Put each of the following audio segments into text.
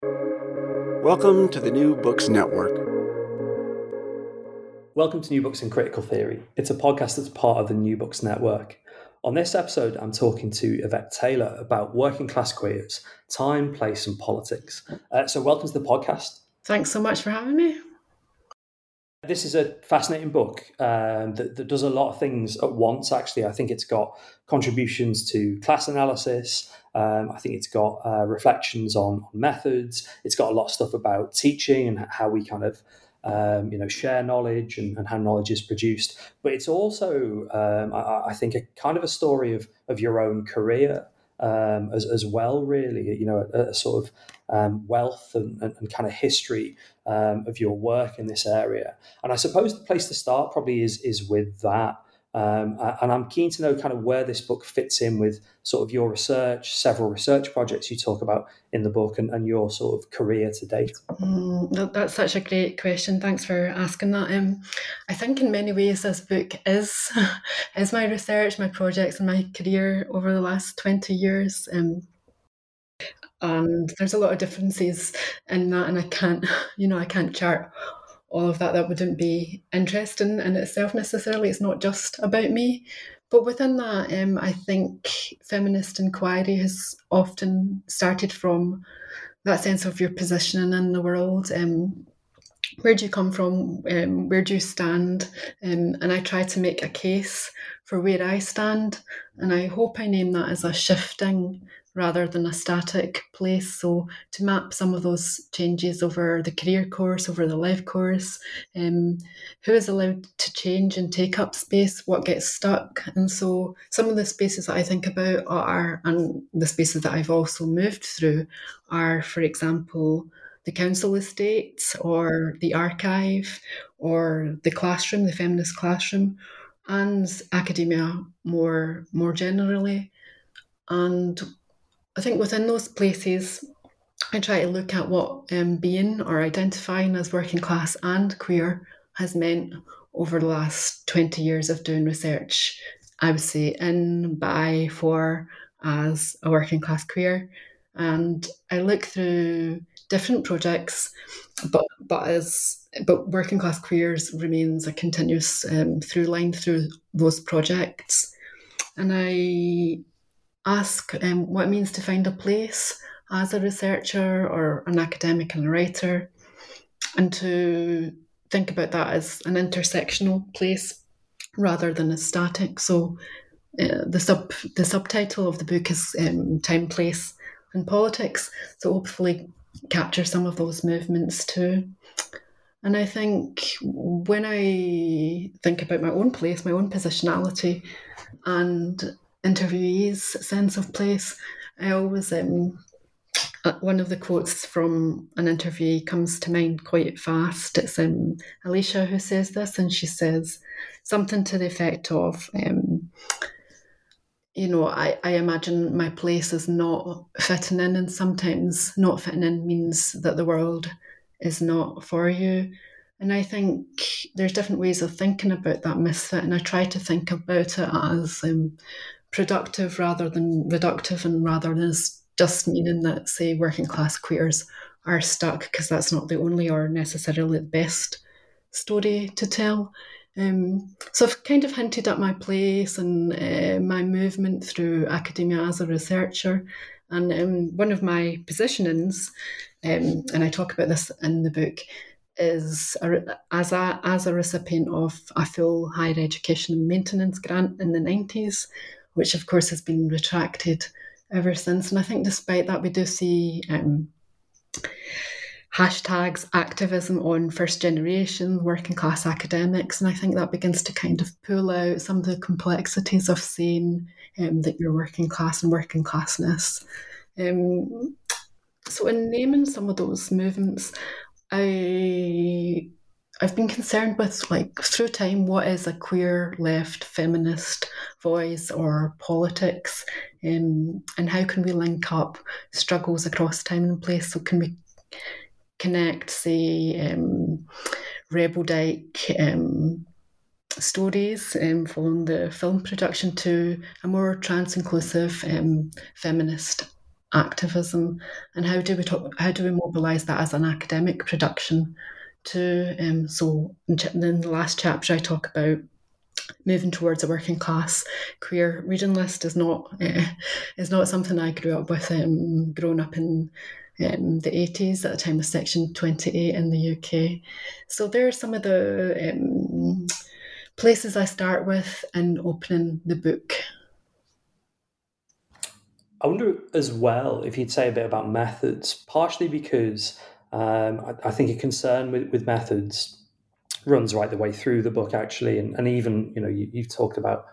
Welcome to the New Books Network. Welcome to New Books in Critical Theory. It's a podcast that's part of the New Books Network. On this episode, I'm talking to Yvette Taylor about working class queers, time, place, and politics. Uh, so, welcome to the podcast. Thanks so much for having me. This is a fascinating book um, that, that, does a lot of things at once, actually. I think it's got contributions to class analysis. Um, I think it's got uh, reflections on, on, methods. It's got a lot of stuff about teaching and how we kind of um, you know share knowledge and, and, how knowledge is produced. But it's also, um, I, I, think, a kind of a story of, of your own career um, as, as well, really. You know, a, a sort of um, wealth and, and, and, kind of history um, of your work in this area. And I suppose the place to start probably is is with that. Um, and I'm keen to know kind of where this book fits in with sort of your research, several research projects you talk about in the book, and, and your sort of career to date. Mm, that's such a great question. Thanks for asking that. Um, I think in many ways this book is is my research, my projects, and my career over the last twenty years. Um, and there's a lot of differences in that, and I can't, you know, I can't chart all of that. That wouldn't be interesting in itself necessarily. It's not just about me. But within that, um, I think feminist inquiry has often started from that sense of your positioning in the world. Um, where do you come from? Um, where do you stand? Um, and I try to make a case for where I stand. And I hope I name that as a shifting rather than a static place. So to map some of those changes over the career course, over the life course, um, who is allowed to change and take up space, what gets stuck. And so some of the spaces that I think about are, and the spaces that I've also moved through are, for example, the council estates or the archive or the classroom, the feminist classroom, and academia more more generally. And I think within those places, I try to look at what um, being or identifying as working class and queer has meant over the last 20 years of doing research. I would say in, by, for, as a working class queer. And I look through different projects, but but as but working class queers remains a continuous um, through line through those projects. And I ask um, what it means to find a place as a researcher or an academic and a writer, and to think about that as an intersectional place rather than a static. So uh, the sub the subtitle of the book is um, time, place, and politics. So hopefully capture some of those movements too. And I think when I think about my own place, my own positionality, and interviewees' sense of place. I always um, uh, one of the quotes from an interview comes to mind quite fast. It's um, Alicia who says this, and she says something to the effect of, um, you know, I, I imagine my place is not fitting in, and sometimes not fitting in means that the world is not for you. And I think there's different ways of thinking about that misfit, and I try to think about it as um, productive rather than reductive and rather than just meaning that, say, working class queers are stuck because that's not the only or necessarily the best story to tell. Um, so I've kind of hinted at my place and uh, my movement through academia as a researcher. And um, one of my positionings, um, and I talk about this in the book, is a, as a as a recipient of a full higher education maintenance grant in the nineties, which of course has been retracted ever since. And I think despite that, we do see um, hashtags activism on first generation working class academics. And I think that begins to kind of pull out some of the complexities of saying um, that you're working class and working classness. Um, so in naming some of those movements, I I've been concerned with like through time what is a queer left feminist voice or politics, um, and how can we link up struggles across time and place? So can we connect, say, um, Rebel Dyke um, stories um, following the film production to a more trans inclusive um, feminist activism, and how do we talk? How do we mobilise that as an academic production? To um, so in the last chapter, I talk about moving towards a working class queer reading list is not uh, is not something I grew up with. Um, growing up in um, the 80s at the time of Section 28 in the UK. So there are some of the um, places I start with in opening the book. I wonder as well if you'd say a bit about methods, partially because um, I, I, think a concern with, with methods runs right the way through the book, actually, and, and even you know you, have talked about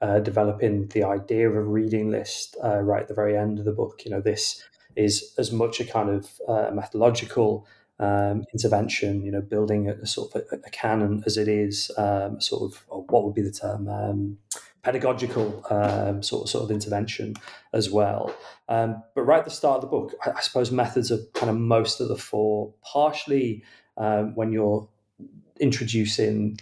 uh, developing the idea of a reading list uh, right at the very end of the book. You know, this is as much a kind of uh, methodological um, intervention, you know, building a, a sort of a, a, canon as it is um, sort of what would be the term um, pedagogical um, sort of sort of intervention as well. Um, but right at the start of the book, I, I, suppose methods are kind of most of the fore. Partially um, when you're introducing,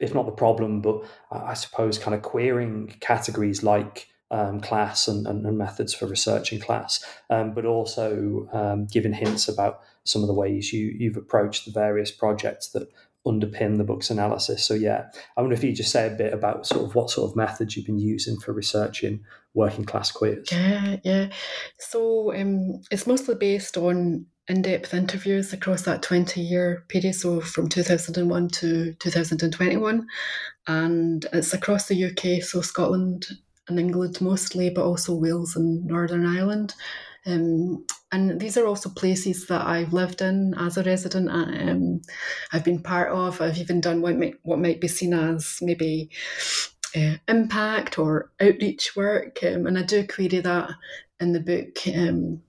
if not the problem, but I suppose kind of queering categories like um, class and, and, and, methods for researching class, um, but also um, giving hints about some of the ways you, you've approached the various projects that underpin the book's analysis. So, yeah, I wonder if you just say a bit about sort of what sort of methods you've been using for researching working class queers. Yeah, yeah. So, um, it's mostly based on in depth interviews across that 20 year period, so from 2001 to 2021. And it's across the UK, so Scotland, and England mostly, but also Wales and Northern Ireland. Um, and these are also places that I've lived in as a resident. Um, I've been part of. I've even done what might, what might be seen as maybe uh, impact or outreach work. Um, and I do query that in the book um,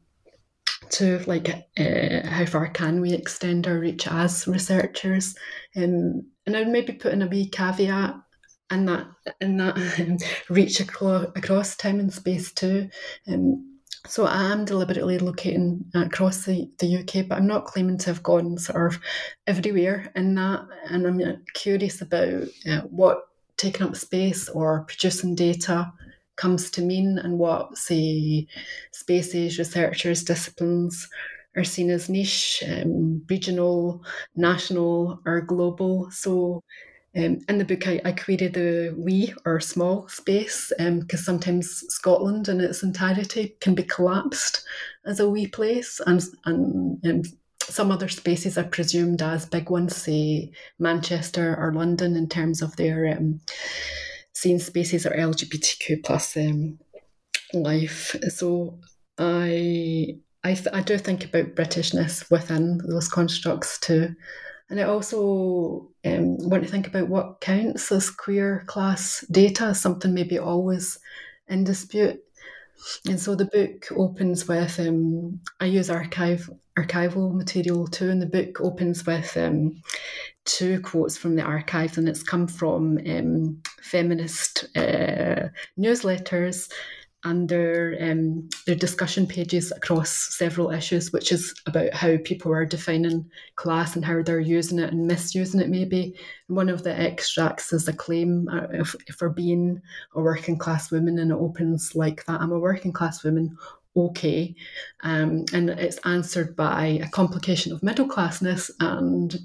to like uh, how far can we extend our reach as researchers. Um, and I'd maybe put in a wee caveat and that and that reach across, across time and space too. Um, so I am deliberately locating across the, the UK, but I'm not claiming to have gone sort of everywhere in that. And I'm uh, curious about uh, what taking up space or producing data comes to mean and what, say, spaces, researchers, disciplines are seen as niche, um, regional, national, or global. So um, in the book, I, I, created the wee or small space because um, sometimes Scotland in its entirety can be collapsed as a wee place, and, and um, some other spaces are presumed as big ones, say Manchester or London, in terms of their um, scene spaces or LGBTQ plus um, life. So I I, I do think about Britishness within those constructs too. And I also um, want to think about what counts as queer class data, something maybe always in dispute. And so the book opens with um, I use archive archival material too, and the book opens with um, two quotes from the archives, and it's come from um, feminist uh, newsletters and their um, their discussion pages across several issues, which is about how people are defining class and how they're using it and misusing it. Maybe one of the extracts is a claim uh, for being a working class woman, and it opens like that: "I'm a working class woman." Okay, um, and it's answered by a complication of middle classness, and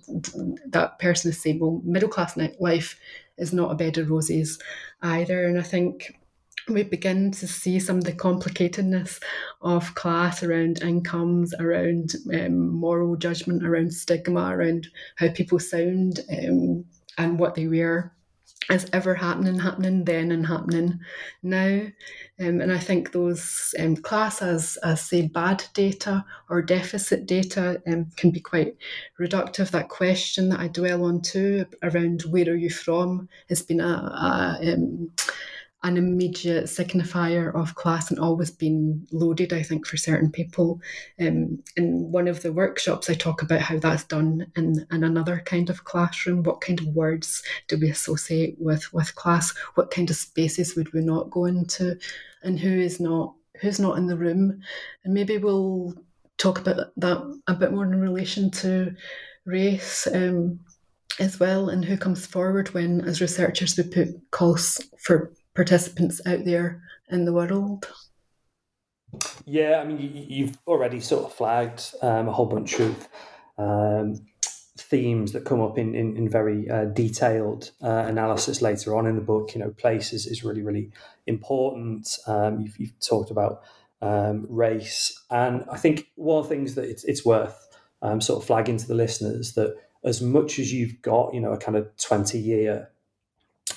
that person is saying, "Well, middle class life is not a bed of roses either." And I think we begin to see some of the complicatedness of class around incomes, around um, moral judgment, around stigma, around how people sound um, and what they wear is ever happening, happening then and happening now. Um, and I think those um, class as, as, say, bad data or deficit data um, can be quite reductive. That question that I dwell on too around where are you from has been a, a um, an immediate signifier of class and always been loaded, I think, for certain people. Um, in one of the workshops, I talk about how that's done in, in another kind of classroom. What kind of words do we associate with, with class? What kind of spaces would we not go into? And who is not who's not in the room? And maybe we'll talk about that a bit more in relation to race. Um, as well, and who comes forward when, as researchers, we put calls for participants out there in the world? Yeah, I mean, you, have already sort of flagged um, a whole bunch of um, themes that come up in, in, in very uh, detailed uh, analysis later on in the book. You know, places is really, really important. Um, you've, you've, talked about um, race. And I think one of the things that it's, it's worth um, sort of flagging to the listeners that as much as you've got, you know, a kind of 20 year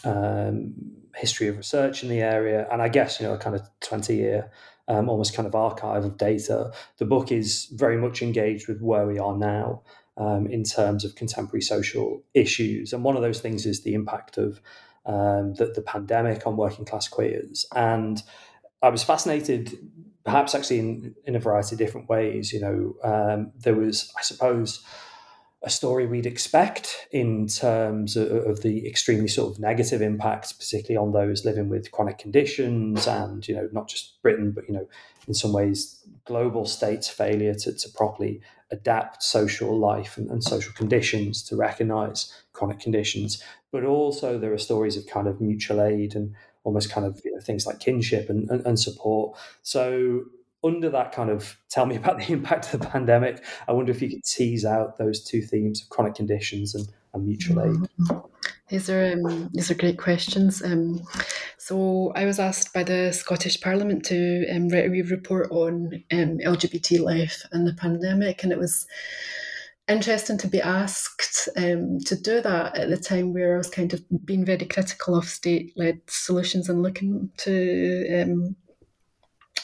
um, history of research in the area, and I guess you know a kind of twenty year, um, almost kind of archive of data. The book is very much engaged with where we are now um, in terms of contemporary social issues, and one of those things is the impact of um, the, the pandemic on working class queers. And I was fascinated, perhaps actually in in a variety of different ways. You know, um, there was, I suppose a story we'd expect in terms of, of, the extremely sort of negative impacts, particularly on those living with chronic conditions and, you know, not just Britain, but, you know, in some ways, global states' failure to, to properly adapt social life and, and social conditions to recognize chronic conditions. But also there are stories of kind of mutual aid and almost kind of you know, things like kinship and, and, and support. So under that kind of tell me about the impact of the pandemic, I wonder if you could tease out those two themes of chronic conditions and, and mutual aid. Mm-hmm. These are um, these are great questions. Um, so I was asked by the Scottish Parliament to um, write a report on um, LGBT life and the pandemic, and it was interesting to be asked um, to do that at the time where I was kind of being very critical of state-led solutions and looking to um,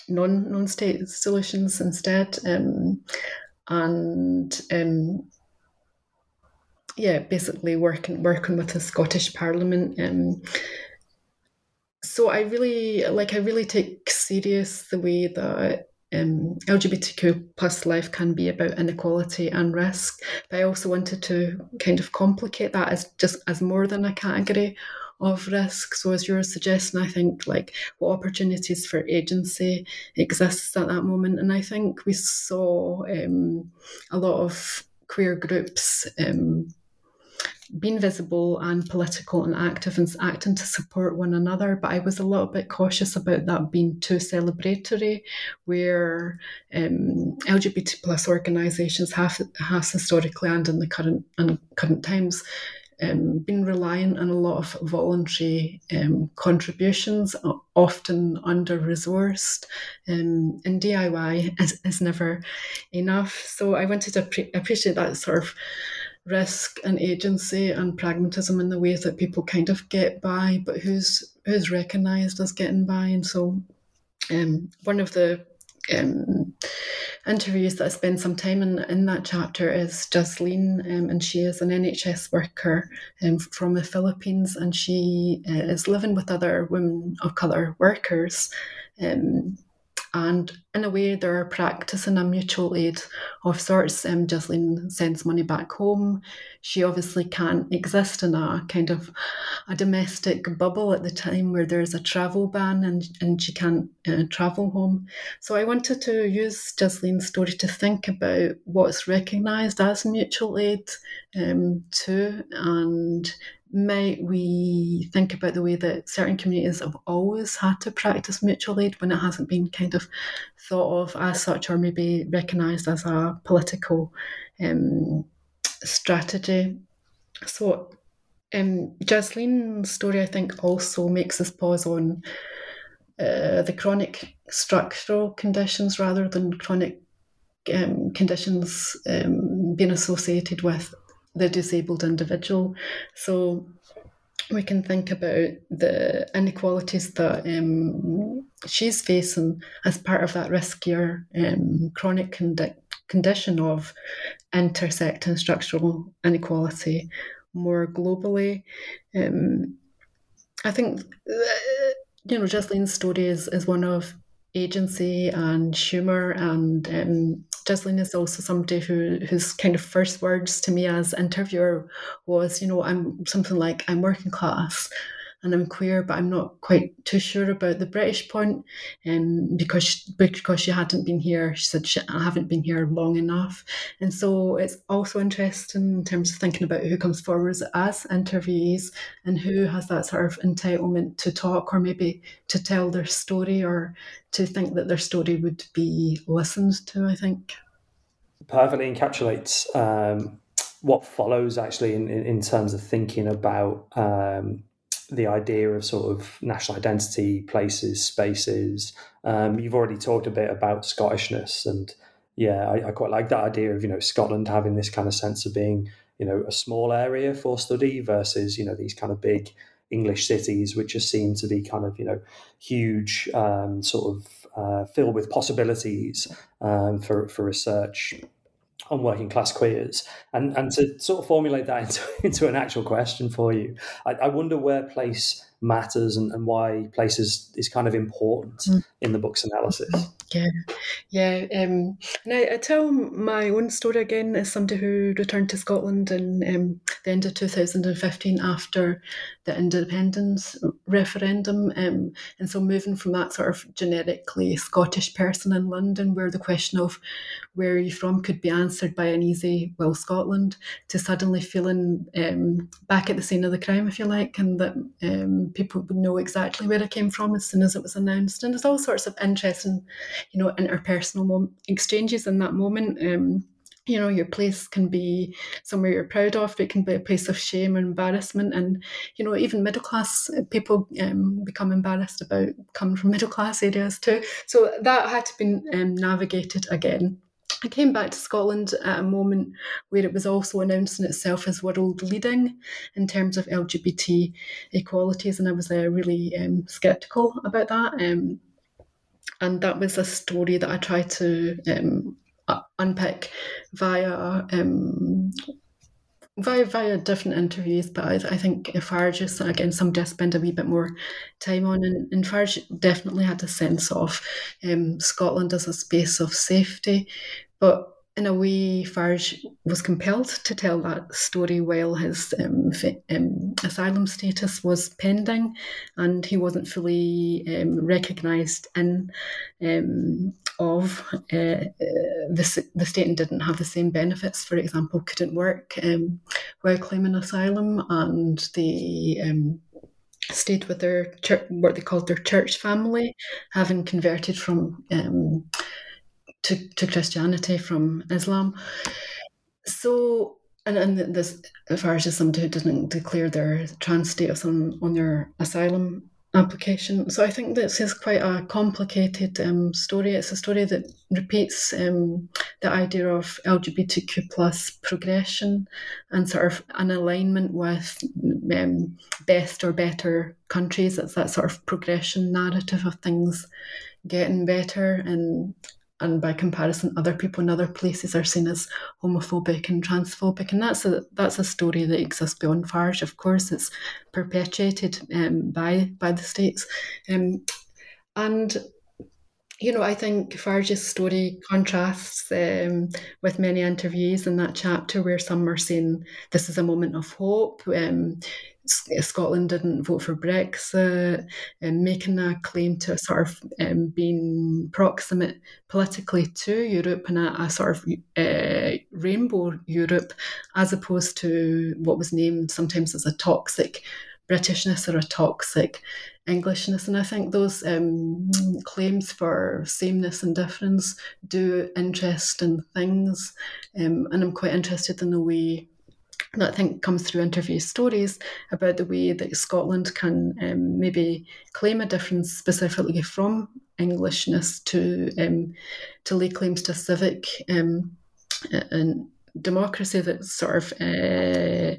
non non state solutions instead, um, and um, yeah, basically working working with the Scottish Parliament. Um, so I really like I really take serious the way that um, LGBTQ plus life can be about inequality and risk. But I also wanted to kind of complicate that as just as more than a category of risk. So, as you're suggesting, I think like what opportunities for agency exists at that moment, and I think we saw um, a lot of queer groups. Um, being visible and political and active and acting to support one another. But I was a little bit cautious about that being too celebratory, where um, LGBT plus organisations have has historically and in the current and current times um, been reliant on a lot of voluntary um, contributions, often under resourced, um, and DIY is, is never enough. So I wanted to pre- appreciate that sort of risk and agency and pragmatism in the ways that people kind of get by, but who's who's recognised as getting by. And so, um, one of the um, interviews that I spend some time in, in that chapter is Jasleen, um, and she is an NHS worker um, from the Philippines, and she uh, is living with other women of colour workers. Um, and in a way, they're practicing a mutual aid of sorts. Um, sends money back home. She obviously can't exist in a kind of a domestic bubble at the time where there's a travel ban and, and she can't uh, travel home. So I wanted to use Jasleen's story to think about what's recognised as mutual aid um, too, and might we think about the way that certain communities have always had to practice mutual aid when it hasn't been kind of thought of as such or maybe recognised as a political um, strategy? So, um, story, I think, also makes us pause on uh, the chronic structural conditions rather than chronic um, conditions um, being associated with the disabled individual. So we can think about the inequalities that um, she's facing as part of that riskier um, chronic condi- condition of intersecting structural inequality more globally. Um, I think you know, Jasleen's story is, is one of agency and humour and um, is also somebody who whose kind of first words to me as interviewer was, you know, I'm something like I'm working class and I'm queer, but I'm not quite too sure about the British point. Um, because she, because she hadn't been here, she said she, I haven't been here long enough, and so it's also interesting in terms of thinking about who comes forward as interviewees and who has that sort of entitlement to talk or maybe to tell their story or to think that their story would be listened to. I think perfectly encapsulates. Um, what follows actually in, in, terms of thinking about um, the idea of sort of national identity, places, spaces. Um, you've already talked a bit about Scottishness, and yeah, I, I, quite like that idea of you know Scotland having this kind of sense of being you know a small area for study versus you know these kind of big English cities, which just seem to be kind of you know huge, um, sort of uh, filled with possibilities um, for for research on working class queers. And and to sort of formulate that into, into an actual question for you I, I wonder where place matters and, and why places is, kind of important mm. in the book's analysis yeah yeah um, and I, I, tell my own story again as somebody who returned to scotland in um, the end of 2015 after the independence referendum um, and so moving from that sort of generically scottish person in london where the question of where are you from could be answered by an easy, well, Scotland, to suddenly feeling um, back at the scene of the crime, if you like, and that people would know exactly where I came from as soon as it was announced. And there's all sorts of interesting, you know, interpersonal exchanges in that moment. Um, you know, your place can be somewhere you're proud of, but it can be a place of shame and embarrassment. And, you know, even middle class people um, become embarrassed about coming from middle class areas too. So that had to be um, navigated again. I came back to Scotland at a moment where it was also announcing itself as world leading in terms of LGBT equalities, and I was uh, really um, sceptical about that. Um, and that was a story that I tried to um, unpick via um, via via different interviews, but I, I think Farage again somebody I spend a wee bit more time on, and, and Farage definitely had a sense of um, Scotland as a space of safety, but in a way, Farage was compelled to tell that story while his um, um, asylum status was pending and he wasn't fully um, recognised in um, of uh, uh, the, the state and didn't have the same benefits, for example, couldn't work um, while claiming asylum and the um, stayed with their church, what they called their church family, having converted from um, to, to Christianity from Islam. So, and, and this, far as somebody who didn't declare their trans status on, on their asylum application. So I think this is quite a complicated um, story. It's a story that repeats um, the idea of LGBTQ plus progression and sort of an alignment with um, best or better countries. It's that sort of progression narrative of things getting better and and by comparison, other people in other places are seen as homophobic and transphobic, and that's a that's a story that exists beyond Farage. Of course, it's perpetuated um, by by the states, um, and you know, I think Farage's story contrasts um, with many interviews in that chapter where some are saying this is a moment of hope. Um, Scotland didn't vote for Brexit, and making a claim to sort of um, being proximate politically to Europe and a, a sort of uh, rainbow Europe, as opposed to what was named sometimes as a toxic Britishness or a toxic Englishness. And I think those um, claims for sameness and difference do interesting things. Um, and I'm quite interested in the way that I think comes through interview stories about the way that Scotland can um, maybe claim a difference specifically from Englishness to um, to lay claims to civic um, and democracy that sort of uh,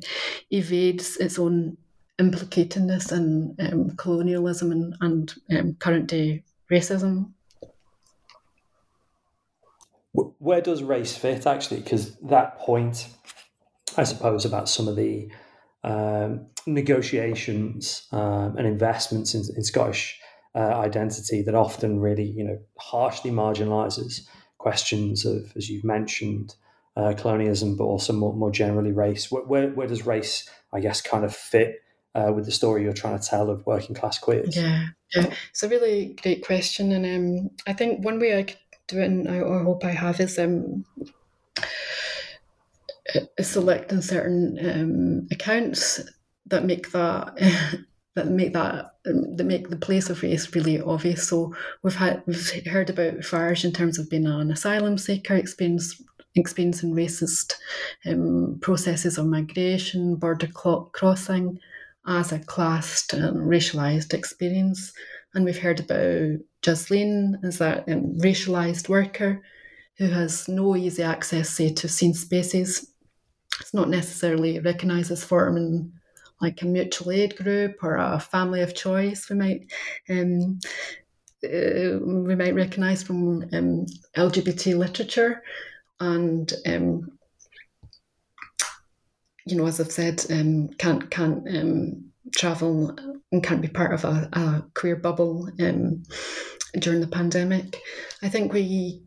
evades its own implicatedness in um, colonialism and, and um, current day racism. Where does race fit actually? Because that point I suppose, about some of the um, negotiations um, and investments in, in, Scottish uh, identity that often really, you know, harshly marginalizes questions of, as you've mentioned, uh, colonialism, but also more, more generally race. Where, where, where, does race, I guess, kind of fit uh, with the story you're trying to tell of working class queers? Yeah, yeah, it's a really great question, and um, I think one way I could do it, and I, I hope I have, is um, selecting certain um, accounts that make that that make that um, that make the place of race really obvious. So we've had we've heard about Farage in terms of being an asylum seeker, experience experiencing racist um, processes of migration, border crossing as a classed and racialized experience. And we've heard about Jasleen as a um, racialized worker who has no easy access, say, to scene spaces. It's not necessarily recognised as forming like a mutual aid group or a family of choice. We might um, uh, we might recognise from um, LGBT literature, and um, you know, as I've said, um, can't can't um, travel and can't be part of a, a queer bubble um, during the pandemic. I think we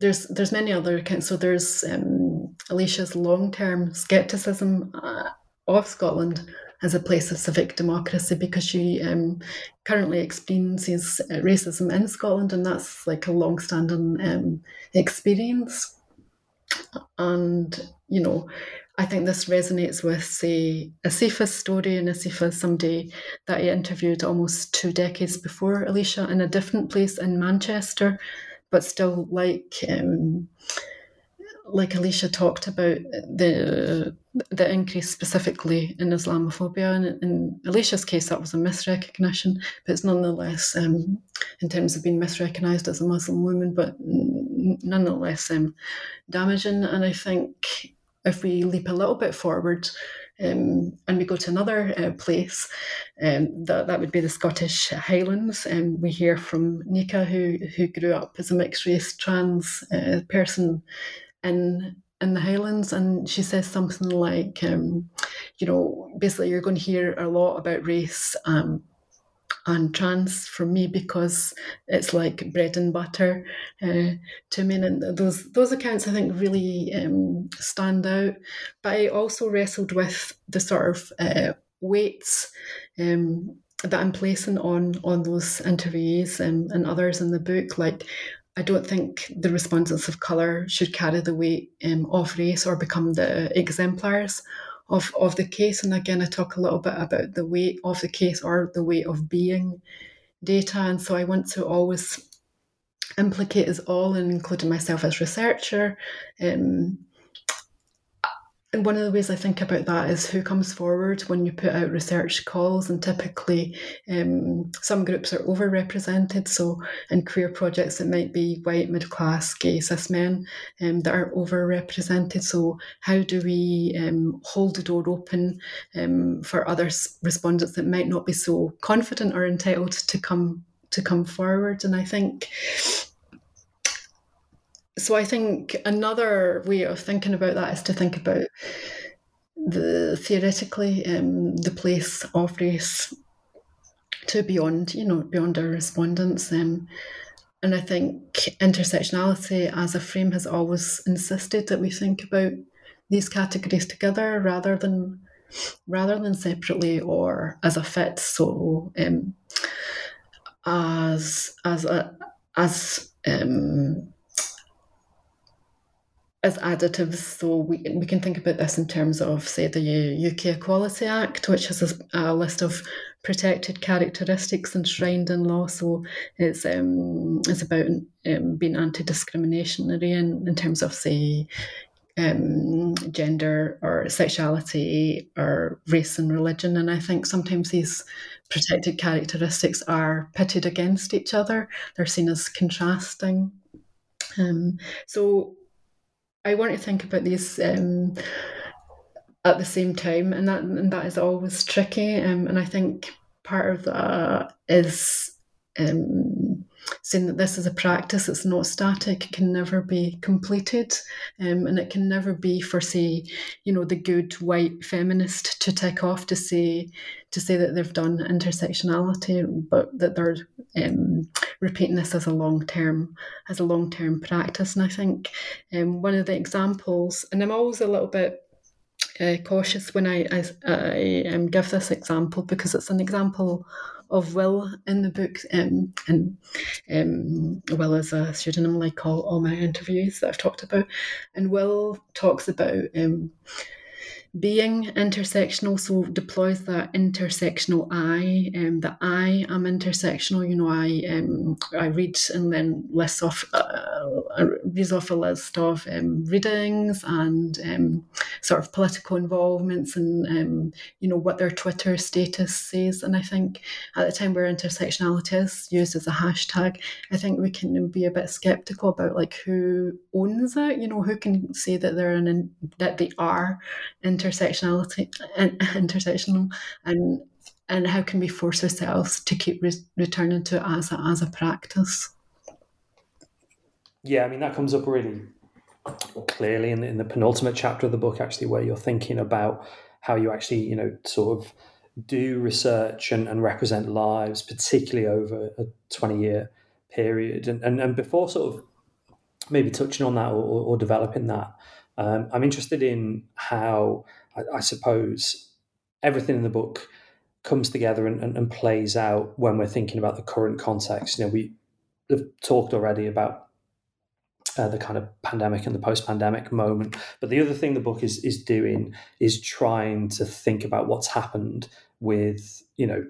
there's there's many other accounts. So there's um, Alicia's long term skepticism uh, of Scotland as a place of civic democracy because she um, currently experiences uh, racism in Scotland, and that's like a long standing um, experience. And you know, I think this resonates with, say, Asifa's story, and Asifa somebody that I interviewed almost two decades before Alicia in a different place in Manchester, but still like um, like Alicia talked about the the increase specifically in Islamophobia, and in Alicia's case, that was a misrecognition, but it's nonetheless, um, in terms of being misrecognised as a Muslim woman, but nonetheless um, damaging. And I think if we leap a little bit forward. Um, and we go to another uh, place, um, that, that would be the Scottish Highlands. And um, we hear from Nika, who, who grew up as a mixed race trans uh, person in in the Highlands, and she says something like, um, you know, basically you're going to hear a lot about race um, and trans for me because it's like bread and butter uh, to me. And those those accounts I think really um, stand out. But I also wrestled with the sort of uh, weights. Um, that I'm placing on on those interviewees and, and others in the book, like I don't think the respondents of colour should carry the weight um, of race or become the exemplars of, of the case. And again, I talk a little bit about the weight of the case or the weight of being data. And so I want to always implicate us all, and including myself as researcher, um, and one of the ways I think about that is who comes forward when you put out research calls, and typically um, some groups are overrepresented. So in queer projects, it might be white, middle class, gay, cis men um, that are overrepresented. So how do we um, hold the door open um, for other respondents that might not be so confident or entitled to come to come forward? And I think so I think another way of thinking about that is to think about the theoretically um, the place of race to beyond you know beyond our respondents um, and I think intersectionality as a frame has always insisted that we think about these categories together rather than rather than separately or as a fit. So um, as as a as um, as additives. So we, we can think about this in terms of, say, the UK Equality Act, which has a, a list of protected characteristics enshrined in law. So it's um, it's about um, being anti-discriminatory in, in terms of, say, um, gender or sexuality or race and religion. And I think sometimes these protected characteristics are pitted against each other. They're seen as contrasting. Um, so I want to think about these um, at the same time, and that and that is always tricky. Um, and I think part of that is um, saying that this is a practice. It's not static. It can never be completed, um, and it can never be for say, you know, the good white feminist to tick off to say to say that they've done intersectionality, but that they're um, repeating this as a long term as a long term practice. And I think um, one of the examples, and I'm always a little bit uh, cautious when I, I, I um, give this example because it's an example of Will in the book, um, and um, Will is a pseudonym like all, all my interviews that I've talked about, and Will talks about um, being intersectional so deploys that intersectional I um, that I am intersectional you know I um, I read and then lists off uh, reads off a list of um, readings and um, sort of political involvements and um, you know what their Twitter status says. And I think at the time where intersectionality is used as a hashtag I think we can be a bit skeptical about like who owns it you know who can say that they're an that they are in intersectionality and intersectional and and how can we force ourselves to keep re- returning to it as a, as a practice? Yeah i mean that comes up really clearly in the, in the penultimate chapter of the book actually where you're thinking about how you actually you know sort of do research and, and represent lives particularly over a 20 year period. And, and and before sort of maybe touching on that or, or developing that um, I'm interested in how, I, I, suppose, everything in the book comes together and, and, and, plays out when we're thinking about the current context. You know, we have talked already about uh, the kind of pandemic and the post-pandemic moment, but the other thing the book is is doing is trying to think about what's happened with you know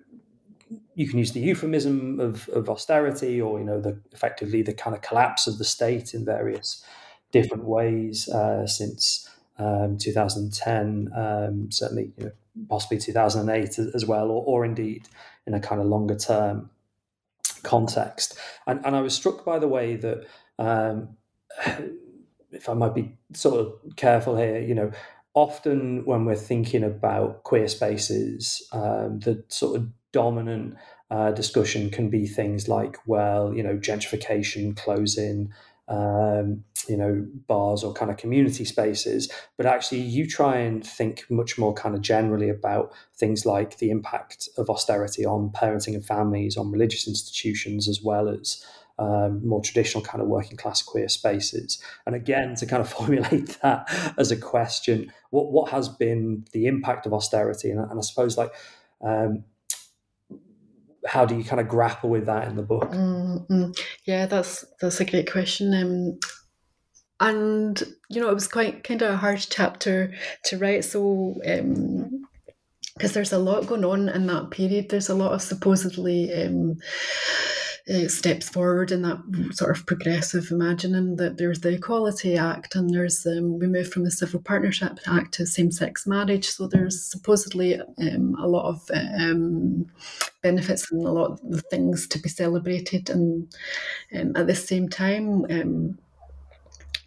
you can use the euphemism of, of austerity or you know the effectively the kind of collapse of the state in various different ways uh, since um, 2010, um, certainly you know, possibly 2008 as well, or, or indeed in a kind of longer term context. And, and I was struck by the way that, um, if I might be sort of careful here, you know, often when we're thinking about queer spaces, um, the sort of dominant uh, discussion can be things like, well, you know, gentrification, closing, um, you know bars or kind of community spaces but actually you try and think much more kind of generally about things like the impact of austerity on parenting and families on religious institutions as well as um, more traditional kind of working class queer spaces and again to kind of formulate that as a question what what has been the impact of austerity and, and i suppose like um, how do you kind of grapple with that in the book? Mm-hmm. Yeah, that's that's a great question. Um, and you know, it was quite kind of a hard chapter to write. So, um because there's a lot going on in that period, there's a lot of supposedly. Um, uh, steps forward in that sort of progressive imagining that there's the Equality Act and there's um, we moved from the Civil Partnership Act to same-sex marriage. So there's supposedly um, a lot of um, benefits and a lot of things to be celebrated. And um, at the same time, um,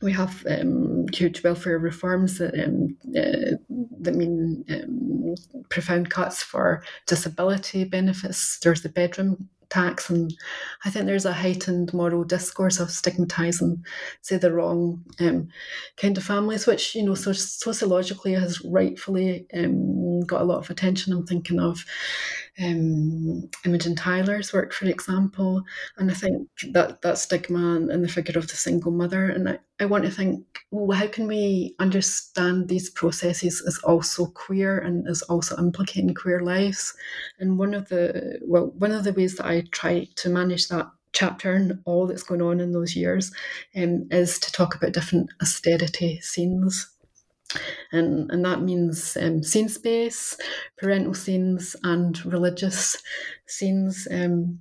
we have um, huge welfare reforms that um, uh, that mean um, profound cuts for disability benefits. There's the bedroom tax. And I think there's a heightened moral discourse of stigmatizing, say, the wrong um, kind of families, which, you know, so sociologically has rightfully got a lot of attention. I'm thinking of um, Imogen Tyler's work, for example. And I think that, that stigma and the figure of the single mother. And I, I want to think, well, how can we understand these processes as also queer and as also implicating queer lives? And one of the well, one of the ways that I try to manage that chapter and all that's going on in those years um, is to talk about different austerity scenes and and that means um, scene space, parental scenes, and religious scenes. Um,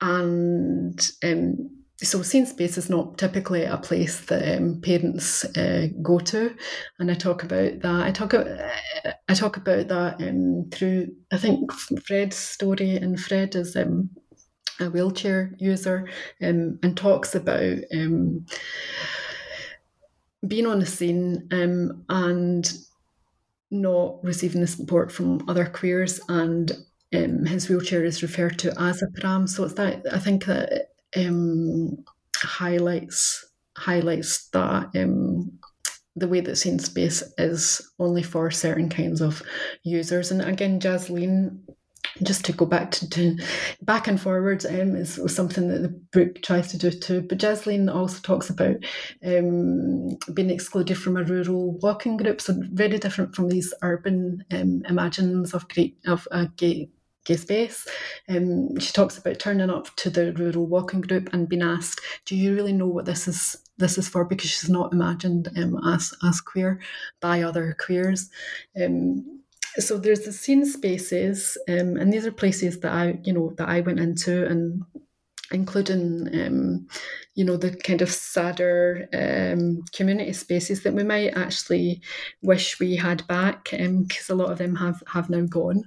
and um, so, scene space is not typically a place that um, parents uh, go to, and I talk about that. I talk I talk about that um, through I think Fred's story, and Fred is um, a wheelchair user um, and talks about um, being on the scene um, and not receiving the support from other queers and um, his wheelchair is referred to as a pram. So it's that I think that um, highlights highlights that um, the way that scene space is only for certain kinds of users. And again, Jasleen just to go back to, back and forward um, is something that the book tries to do too. But Jasleen also talks about um, being excluded from a rural walking group, so very different from these urban um, imagines of great of a gay gay space. Um, she talks about turning up to the rural walking group and being asked, "Do you really know what this is?" This is for because she's not imagined um, as as queer by other queers. Um, so there's the scene spaces, um, and these are places that I, you know, that I went into, and including, um, you know, the kind of sadder um, community spaces that we might actually wish we had back, because um, a lot of them have have now gone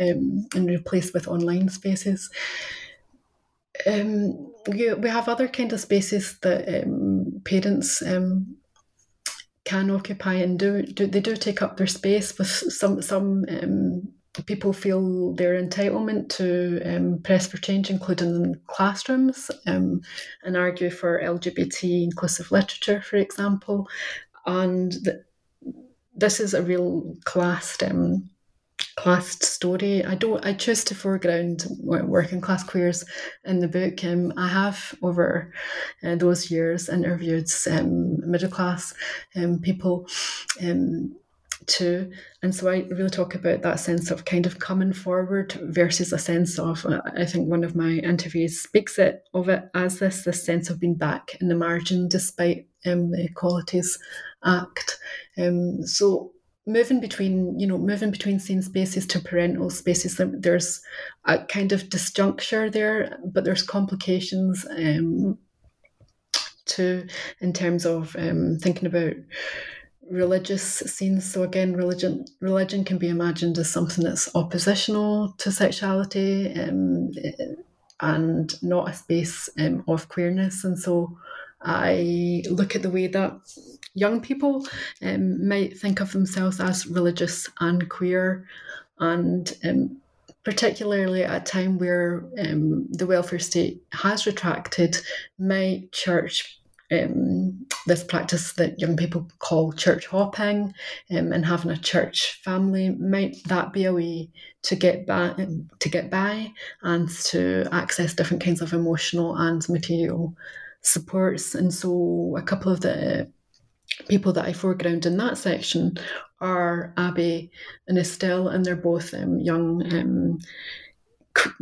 um, and replaced with online spaces. Um, we, we have other kind of spaces that um, parents um, can occupy and do, do they do take up their space with some some um, people feel their entitlement to um, press for change, including in classrooms, um, and argue for LGBT inclusive literature, for example. And th- this is a real class um, classed story. I don't. I choose to foreground working class queers in the book. Um, I have over uh, those years interviewed um, middle class um, people. Um, too. And so I really talk about that sense of kind of coming forward versus a sense of, uh, I think one of my interviews speaks it of it as this, this sense of being back in the margin despite um, the Equalities Act. Um, so moving between you know moving between scene spaces to parental spaces there's a kind of disjuncture there but there's complications um, too in terms of um, thinking about religious scenes. So again religion religion can be imagined as something that's oppositional to sexuality um, and not a space um, of queerness. And so i look at the way that young people um, might think of themselves as religious and queer, and um, particularly at a time where um, the welfare state has retracted, might church um, this practice that young people call church hopping um, and having a church family might that be a way to get by to get by and to access different kinds of emotional and material supports. And so a couple of the people that I foreground in that section are Abby and Estelle, and they're both um, young um,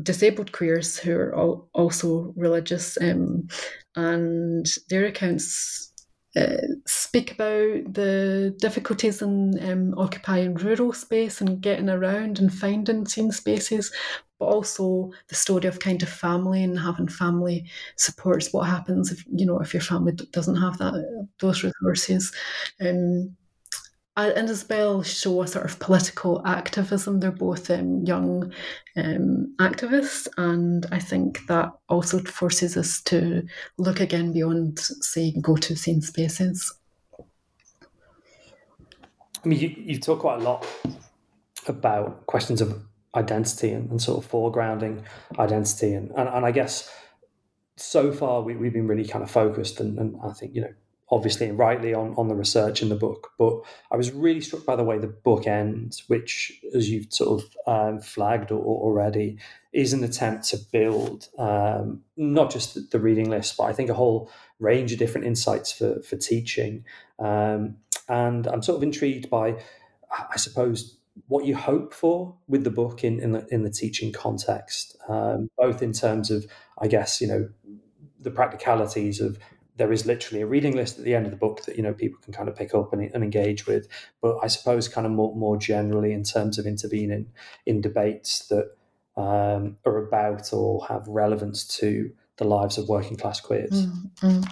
disabled queers who are also religious, um, and their accounts. Uh, speak about the difficulties in um, occupying rural space and getting around and finding scene spaces, but also the story of kind of family and having family supports. What happens if you know if your family doesn't have that those resources? Um, and as well show a sort of political activism. They're both um, young um, activists, and I think that also forces us to look again beyond, say, go to scene spaces. I mean, you, you talk quite a lot about questions of identity and, and sort of foregrounding identity. And, and, and I guess so far we, we've been really kind of focused and, and I think, you know, obviously and rightly on, on the research in the book. But I was really struck by the way the book ends, which, as you've sort of um, flagged already, is an attempt to build um, not just the reading list, but I think a whole range of different insights for, for teaching. Um, and I'm sort of intrigued by, I suppose, what you hope for with the book in in the, in the teaching context, um, both in terms of, I guess, you know, the practicalities of there is literally a reading list at the end of the book that you know people can kind of pick up and, and engage with, but I suppose kind of more more generally in terms of intervening in debates that um, are about or have relevance to the lives of working class queers. Mm-hmm.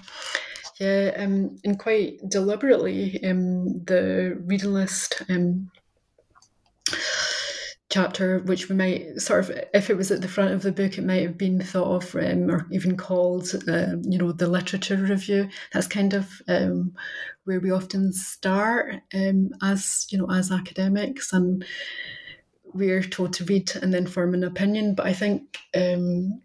Yeah, um, and quite deliberately, um, the reading list um, chapter, which we might sort of, if it was at the front of the book, it might have been thought of um, or even called, uh, you know, the literature review. That's kind of um, where we often start um, as, you know, as academics, and we're told to read and then form an opinion. But I think um,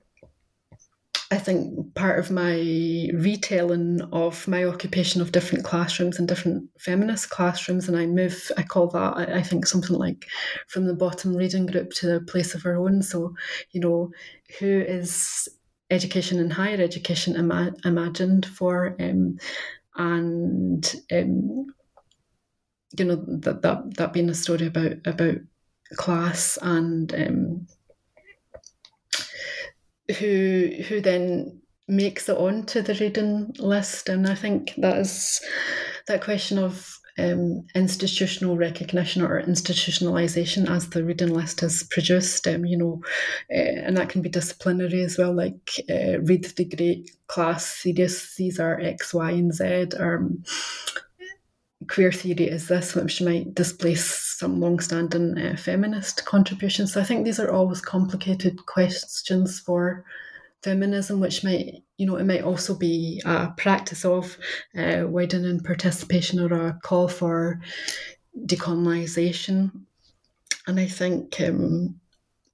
I think part of my retelling of my occupation of different classrooms and different feminist classrooms, and I move, I call that, I, think, something like from the bottom reading group to the place of our own. So, you know, who is education and higher education ima- imagined for? Um, and, um, you know, that, that, that being a story about, about class and, um, who who then makes it onto the reading list. And I think that is that question of um, institutional recognition or institutionalization as the reading list is produced, um, you know, uh, and that can be disciplinary as well, like uh, read the great class series, these are X, Y, and Z. Um, queer theory is this, which might displace some long-standing uh, feminist contributions. So I think these are always complicated questions for feminism, which might, you know, it might also be a practice of uh, widening participation or a call for decolonization. And I think um,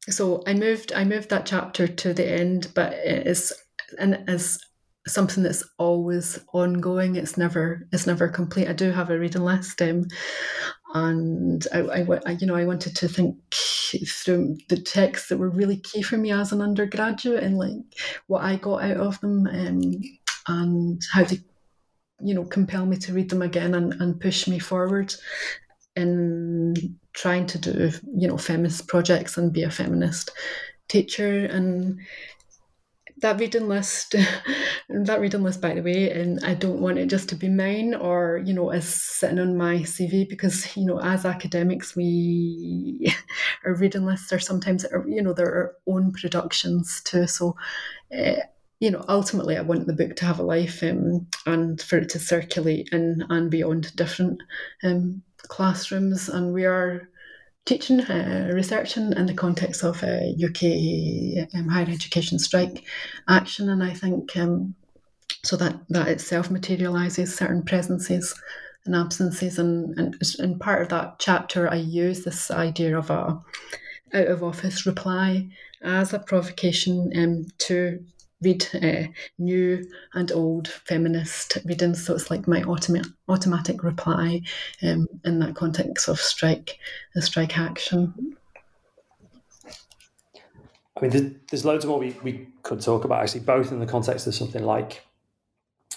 so. I moved. I moved that chapter to the end, but it is and as something that's always ongoing. It's never it's never complete. I do have a reading list, um, and I, I, I, you know I wanted to think through the texts that were really key for me as an undergraduate and like what I got out of them, um, and how they you know compel me to read them again and, and push me forward in trying to do you know feminist projects and be a feminist teacher and that reading list that reading list by the way and i don't want it just to be mine or you know as sitting on my cv because you know as academics we our reading lists are sometimes you know there are own productions too. So uh, you know ultimately i want the book to have a life um, and for it to circulate in and beyond different um, classrooms and we are teaching, uh, researching in the context of uh, UK um, higher education strike action, and I think um, so that that itself materialises certain presences and absences, and, and in part of that chapter, I use this idea of a out of office reply as a provocation um, to read uh, new and old feminist readings. So it's like my automatic automatic reply um, in that context of strike, the strike action. I mean, there's, loads more we, we could talk about actually, both in the context of something like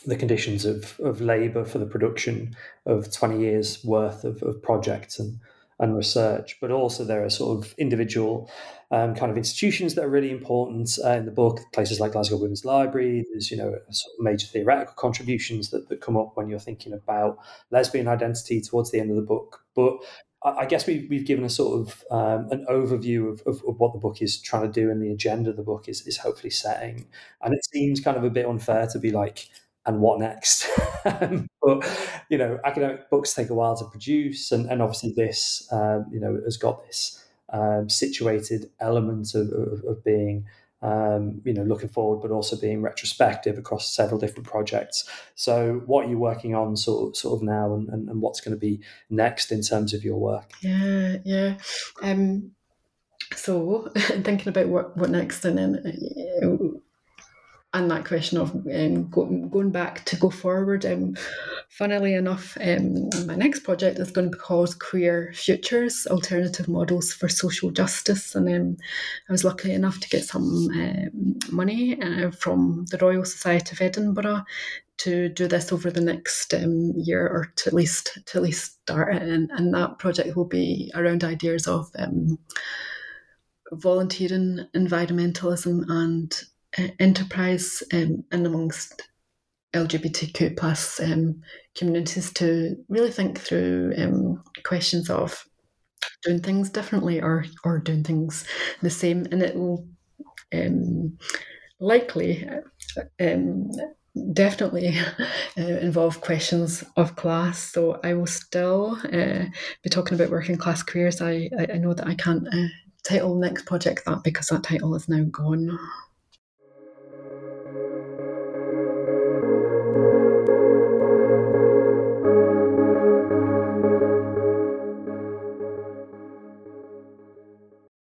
the conditions of, of labour for the production of 20 years worth of, of projects and and research, but also there are sort of individual um, kind of institutions that are really important uh, in the book. Places like Glasgow Women's Library. There's you know sort of major theoretical contributions that, that come up when you're thinking about lesbian identity towards the end of the book. But I guess we've, we've given a sort of um, an overview of, of, of, what the book is trying to do and the agenda the book is, is hopefully setting. And it seems kind of a bit unfair to be like, and what next? but you know, academic books take a while to produce, and, and obviously this, um, you know, has got this um, situated element of, of, of being. Um, you know, looking forward, but also being retrospective across several different projects. So, what are you working on, sort of, sort of now, and, and, and what's going to be next in terms of your work? Yeah, yeah. Um, so, thinking about what what next, and then and that question of um, go, going back to go forward. Um, funnily enough, um, my next project is going to be called Queer Futures Alternative Models for Social Justice. And um, I was lucky enough to get some um, money uh, from the Royal Society of Edinburgh to do this over the next um, year or to at least to at least start it. And, and that project will be around ideas of volunteering, environmentalism, and enterprise um, and amongst LGBTQ plus um, communities to really think through um, questions of doing things differently or or doing things the same, and it will um, likely um, definitely uh, involve questions of class. So I will still uh, be talking about working class queers. I, I, know that I can't uh, title next project that because that title is now gone.